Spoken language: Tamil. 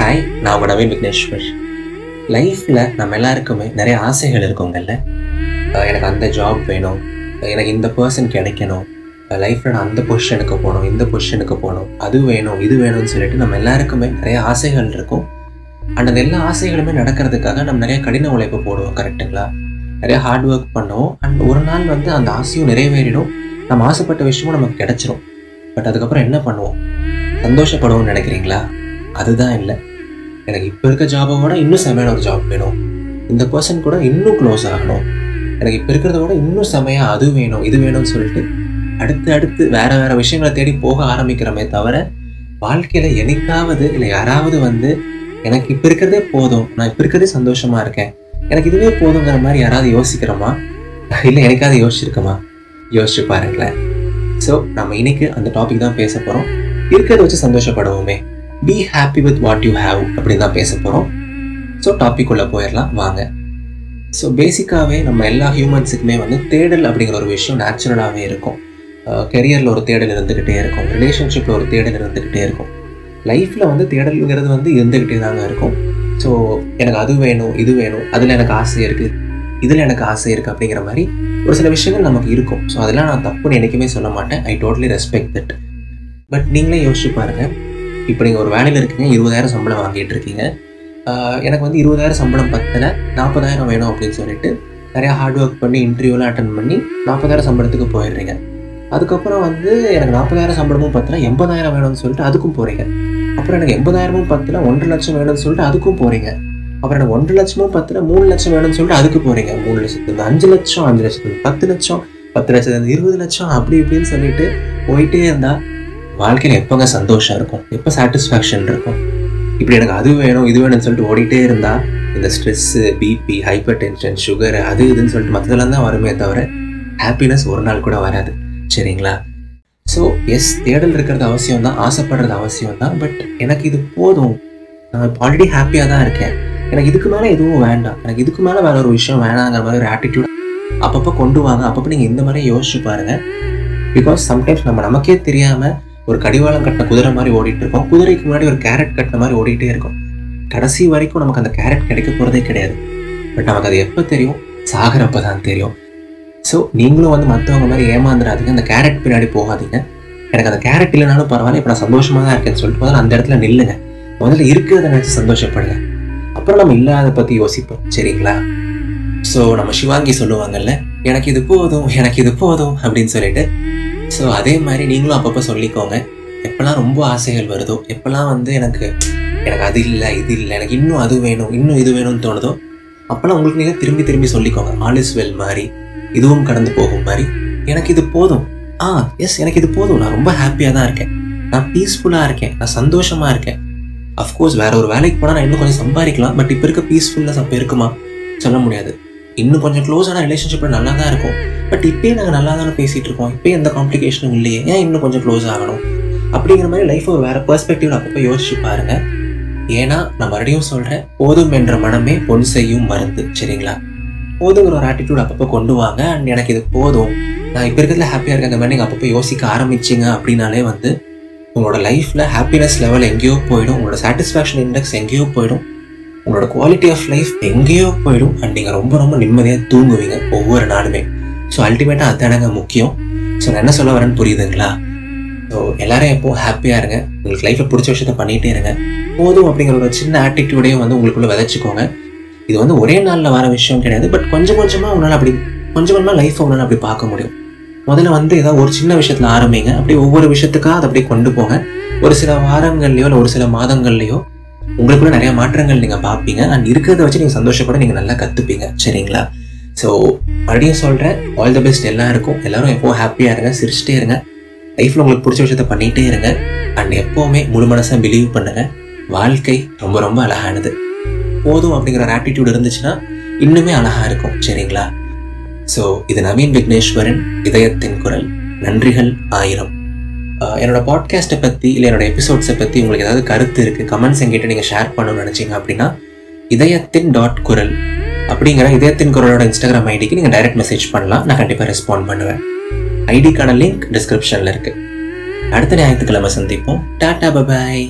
ஹாய் நான் உங்கள் நவீன் விக்னேஸ்வர். லைஃப்பில் நம்ம எல்லாருக்குமே நிறைய ஆசைகள் இருக்குங்கல்ல. எனக்கு அந்த ஜாப் வேணும். எனக்கு இந்த பர்சன் கிடைக்கணும். லைஃப்பில் நான் அந்த பொசிஷனுக்கு போகணும் இந்த பொசிஷனுக்கு போகணும் அது வேணும் இது வேணும்னு சொல்லிட்டு நம்ம எல்லாருக்குமே நிறைய ஆசைகள் இருக்கும். அண்ட் அந்த எல்லா ஆசைகளுமே நடக்கிறதுக்காக நம்ம நிறைய கடின உழைப்பு போடுவோம் கரெக்டுங்களா நிறைய ஹார்ட் ஒர்க் பண்ணுவோம். அண்ட் ஒரு நாள் வந்து அந்த ஆசையும் நிறைவேறிடும். நம்ம ஆசைப்பட்ட விஷயமும் நமக்கு கிடைச்சிரும். பட் அதுக்கப்புறம் என்ன பண்ணுவோம்? சந்தோஷப்படுவோம்னு நினைக்கிறீங்களா? அதுதான் இல்லை. எனக்கு இப்போ இருக்க ஜாபை விட இன்னும் செமையான ஒரு ஜாப் வேணும். இந்த பர்சன் கூட இன்னும் க்ளோஸ் ஆகணும். எனக்கு இப்போ இருக்கிறத விட இன்னும் செமையாக அது வேணும் இது வேணும்னு சொல்லிட்டு அடுத்து அடுத்து வேற வேறு விஷயங்களை தேடி போக ஆரம்பிக்கிறோமே தவிர வாழ்க்கையில என்னைக்காவது இல்லை யாராவது வந்து எனக்கு இப்போ இருக்கிறதே போதும் நான் இப்போ இருக்கிறதே சந்தோஷமா இருக்கேன். எனக்கு இதுவே போதுங்கிற மாதிரி யாராவது யோசிக்கிறோமா? இல்லை எனக்காவது யோசிச்சிருக்கோமா? யோசிச்சு பாருங்களேன். ஸோ நம்ம இன்னைக்கு அந்த டாபிக் தான் பேச போகிறோம் இருக்கிறத வச்சு சந்தோஷப்படுவோமே. Be happy with what you have அப்படின்னு தான் பேச போகிறோம் ஸோ டாபிக் உள்ளே போயிடலாம் வாங்க. ஸோ பேசிக்காகவே நம்ம எல்லா ஹியூமன்ஸுக்குமே வந்து தேடல் அப்படிங்கிற ஒரு விஷயம் நேச்சுரலாகவே இருக்கும். கெரியரில் ஒரு தேடல் இருந்துக்கிட்டே இருக்கும். ரிலேஷன்ஷிப்பில் ஒரு தேடல் இருந்துக்கிட்டே இருக்கும். லைஃப்பில் வந்து தேடல்ங்கிறது வந்து இருந்துக்கிட்டே தாங்க இருக்கும். ஸோ எனக்கு அது வேணும் இது வேணும் அதில் எனக்கு ஆசை இருக்குது இதில் எனக்கு ஆசை இருக்குது அப்படிங்கிற மாதிரி ஒரு சில விஷயங்கள் நமக்கு இருக்கும். ஸோ அதெல்லாம் நான் தப்புன்னு என்றைக்குமே சொல்ல மாட்டேன். I totally respect that but நீங்களே யோசிச்சு பாருங்கள் இப்போ நீங்கள் ஒரு வேலையில் இருக்கீங்க இருபதாயிரம் சம்பளம் வாங்கிட்டு இருக்கீங்க. எனக்கு வந்து இருபதாயிரம் சம்பளம் பத்தல நாற்பதாயிரம் வேணும் அப்படின்னு சொல்லிட்டு நிறையா ஹார்ட் ஒர்க் பண்ணி இன்டர்வியூலாம் அட்டன் பண்ணி நாற்பதாயிரம் சம்பளத்துக்கு போயிடுறீங்க. அதுக்கப்புறம் வந்து எனக்கு நாற்பதாயிரம் சம்பளமும் பத்தல எண்பதாயிரம் வேணும்னு சொல்லிட்டு அதுக்கும் போகிறீங்க அப்புறம் எனக்கு எண்பதாயிரமும் பத்தல ஒன்றரை லட்சம் வேணும்னு சொல்லிட்டு அதுக்கும் போகிறீங்க அப்புறம் எனக்கு ஒன்றரை லட்சமும் பத்தல மூணு லட்சம் வேணும்னு சொல்லிட்டு அதுக்கு போகிறீங்க மூணு லட்சத்துலேருந்து அஞ்சு லட்சம் அஞ்சு லட்சத்துலேருந்து பத்து லட்சம் பத்து லட்சத்துலேருந்து இருபது லட்சம் அப்படி இப்படின்னு சொல்லிட்டு போயிட்டே இருந்தால் வாழ்க்கையில் எப்போங்க சந்தோஷம் இருக்கும்? எப்போ சாட்டிஸ்ஃபேக்ஷன் இருக்கும்? இப்படி எனக்கு அது வேணும் இது வேணும்னு சொல்லிட்டு ஓடிட்டே இருந்தால் இந்த stress BP hypertension sugar அது இதுன்னு சொல்லிட்டு மற்றதெல்லாம் தான் வருமே தவிர ஹாப்பினஸ் ஒரு நாள் கூட வராது. சரிங்களா? ஸோ எஸ் தேடல் இருக்கிறது அவசியம் தான் ஆசைப்படுறது அவசியம் தான் பட் எனக்கு இது போதும். நான் ஆல்ரெடி ஹாப்பியாக தான் இருக்கேன். எனக்கு இதுக்கு மேலே எதுவும் வேண்டாம். எனக்கு இதுக்கு மேலே வேற ஒரு விஷயம் வேணாங்கிற மாதிரி ஒரு ஆட்டிடியூட் அப்பப்போ கொண்டு வாங்க. அப்பப்போ நீங்கள் இந்த மாதிரி யோசிச்சு பாருங்கள் பிகாஸ் சம்டைம்ஸ் நம்ம நமக்கே தெரியாமல் ஒரு கடிவாளம் கட்டின குதிரை மாதிரி ஓடிட்டு இருக்கோம். குதிரைக்கு முன்னாடி ஒரு கேரட் கட்டின மாதிரி ஓடிட்டே இருக்கும். கடைசி வரைக்கும் நமக்கு அந்த கேரட் கிடைக்க போகிறதே கிடையாது. பட் நமக்கு அது எப்போ தெரியும்? சாகிறப்ப தான் தெரியும். ஸோ நீங்களும் வந்து மற்றவங்க மாதிரி ஏமாந்துடாதீங்க. அந்த கேரட் பின்னாடி போகாதீங்க. எனக்கு அந்த கேரட் இல்லைனாலும் பரவாயில்ல. இப்போ நான் சந்தோஷமாக தான் இருக்கேன்னு சொல்லிட்டு முதல்ல அந்த இடத்துல நில்லுங்க. முதல்ல இருக்கிறத நினச்சி சந்தோஷப்படுங்க. அப்புறம் நம்ம இல்லாத பற்றி யோசிப்போம். சரிங்களா? ஸோ நம்ம சிவாங்கி சொல்லுவாங்கல்ல எனக்கு இது போதும் எனக்கு இது போதும் அப்படின்னு சொல்லிட்டு ஸோ அதே மாதிரி நீங்களும் அப்பப்போ சொல்லிக்கோங்க. எப்போல்லாம் ரொம்ப ஆசைகள் வருதோ எப்போல்லாம் வந்து எனக்கு எனக்கு அது இல்லை இது இல்லை எனக்கு இன்னும் அது வேணும் இன்னும் இது வேணும்னு தோணுதோ அப்போல்லாம் உங்களுக்கு நீங்கள் திரும்பி திரும்பி சொல்லிக்கோங்க. ஆல் இஸ் வெல் மாதிரி இதுவும் கடந்து போகும் மாதிரி எனக்கு இது போதும். ஆ எஸ் எனக்கு இது போதும். நான் ரொம்ப ஹாப்பியாக தான் இருக்கேன். நான் பீஸ்ஃபுல்லாக இருக்கேன். நான் சந்தோஷமாக இருக்கேன். அஃப்கோர்ஸ் வேற ஒரு வேலைக்கு போனால் நான் இன்னும் கொஞ்சம் சம்பாதிக்கலாம். பட் இப்போ இருக்க பீஸ்ஃபுல்னஸ் அப்போ இருக்குமா? சொல்ல முடியாது. இன்னும் கொஞ்சம் க்ளோஸான ரிலேஷன்ஷிப்பில் நல்லா தான் இருக்கும். பட் இப்பயே நாங்கள் நல்லா தானே பேசிகிட்டு இருக்கோம் இப்பயே எந்த காம்ப்ளிகேஷனும் இல்லையே. ஏன் இன்னும் கொஞ்சம் க்ளோஸ் ஆகணும்? அப்படிங்கிற மாதிரி லைஃப் ஒரு வேற பெர்ஸ்பெக்டிவ் அப்பப்போ யோசிச்சு பாருங்க. ஏன்னா நான் மறுபடியும் சொல்கிறேன் போதும் என்ற மனமே பொன் செய்யும் மருந்து சரிங்களா? போதுங்கிற ஒரு ஆட்டிடியூட் அப்பப்போ கொண்டு வாங்க. அண்ட் எனக்கு இது போதும். நான் இப்போ இருக்கிறதுல ஹாப்பியாக இருக்கேன் மாதிரி நீங்கள் அப்பப்போ யோசிக்க ஆரம்பிச்சிங்க அப்படின்னாலே வந்து உங்களோட லைஃப்பில் ஹாப்பினஸ் லெவல் எங்கேயோ போயிடும். உங்களோட சாட்டிஸ்ஃபேக்ஷன் இண்டெக்ஸ் எங்கேயோ போயிடும். உங்களோட குவாலிட்டி ஆஃப் லைஃப் எங்கேயோ போயிடும். அண்ட் நீங்கள் ரொம்ப ரொம்ப நிம்மதியாக தூங்குவீங்க ஒவ்வொரு நாளுமே. ஸோ அல்டிமேட்டாக அதுதானங்க முக்கியம். ஸோ நான் என்ன சொல்ல வரேன்னு புரியுதுங்களா? ஸோ எல்லாரும் எப்போ ஹாப்பியாக இருங்க. உங்களுக்கு லைஃப்பில் பிடிச்ச விஷயத்த பண்ணிகிட்டே இருங்க. போதும் அப்படிங்கிற ஒரு சின்ன ஆட்டிடியூடையும் வந்து உங்களுக்குள்ளே விதைச்சிக்கோங்க. இது வந்து ஒரே நாளில் வர விஷயம் கிடையாது. பட் கொஞ்சம் கொஞ்சமாக உங்களால் அப்படி கொஞ்சம் கொஞ்சமாக லைஃப்பை உங்களால் அப்படி பார்க்க முடியும். முதல்ல வந்து ஏதாவது ஒரு சின்ன விஷயத்தில் ஆரம்பிங்க. அப்படி ஒவ்வொரு விஷயத்துக்காக அதை அப்படியே கொண்டு போங்க. ஒரு சில வாரங்கள்லையோ இல்லை ஒரு சில மாதங்கள்லையோ உங்களுக்குள்ள நிறைய மாற்றங்கள் நீங்கள் பார்ப்பீங்க. அண்ட் இருக்கிறத வச்சு நீங்கள் சந்தோஷப்பட நீங்கள் நல்லா கற்றுப்பீங்க சரிங்களா? ஸோ மறுபடியும் சொல்கிறேன் ஆல் த பெஸ்ட் எல்லாருக்கும் எல்லாரும் எப்போவும் ஹாப்பியாக இருங்க. சிரிச்சிட்டே இருங்க. லைஃப்பில் உங்களுக்கு பிடிச்ச விஷயத்த பண்ணிகிட்டே இருங்க. அண்ட் எப்போவுமே முழு மனசாக பிலீவ் பண்ணுங்க. வாழ்க்கை ரொம்ப ரொம்ப அழகானது. போதும் அப்படிங்கிற ஒரு ஆட்டிடியூட் இருந்துச்சுன்னா இன்னுமே அழகாக இருக்கும். சரிங்களா? ஸோ இது நவீன் விக்னேஸ்வரன் இதயத்தின் குரல். நன்றிகள் ஆயிரம். என்னோடய என்னோட பாட்காஸ்ட்டை பற்றி இல்லை என்னோட எபிசோட்ஸை பற்றி உங்களுக்கு ஏதாவது கருத்து இருக்குது கமெண்ட்ஸ் எங்கிட்ட நீங்கள் ஷேர் பண்ணணும்னு நினச்சிங்க அப்படின்னா இதயத்தின் டாட் குரல் அப்படிங்கிற இதயத்தின் குரலோட இன்ஸ்டாகிராம் ஐடிக்கு நீங்கள் டைரக்ட் மெசேஜ் பண்ணலாம். நான் கண்டிப்பாக ரெஸ்பாண்ட் பண்ணுவேன். ஐடிக்கான லிங்க் டிஸ்கிரிப்ஷனில் இருக்குது அடுத்த ஞாயிற்றுக்கிழமை சந்திப்போம். டாடா பபாய்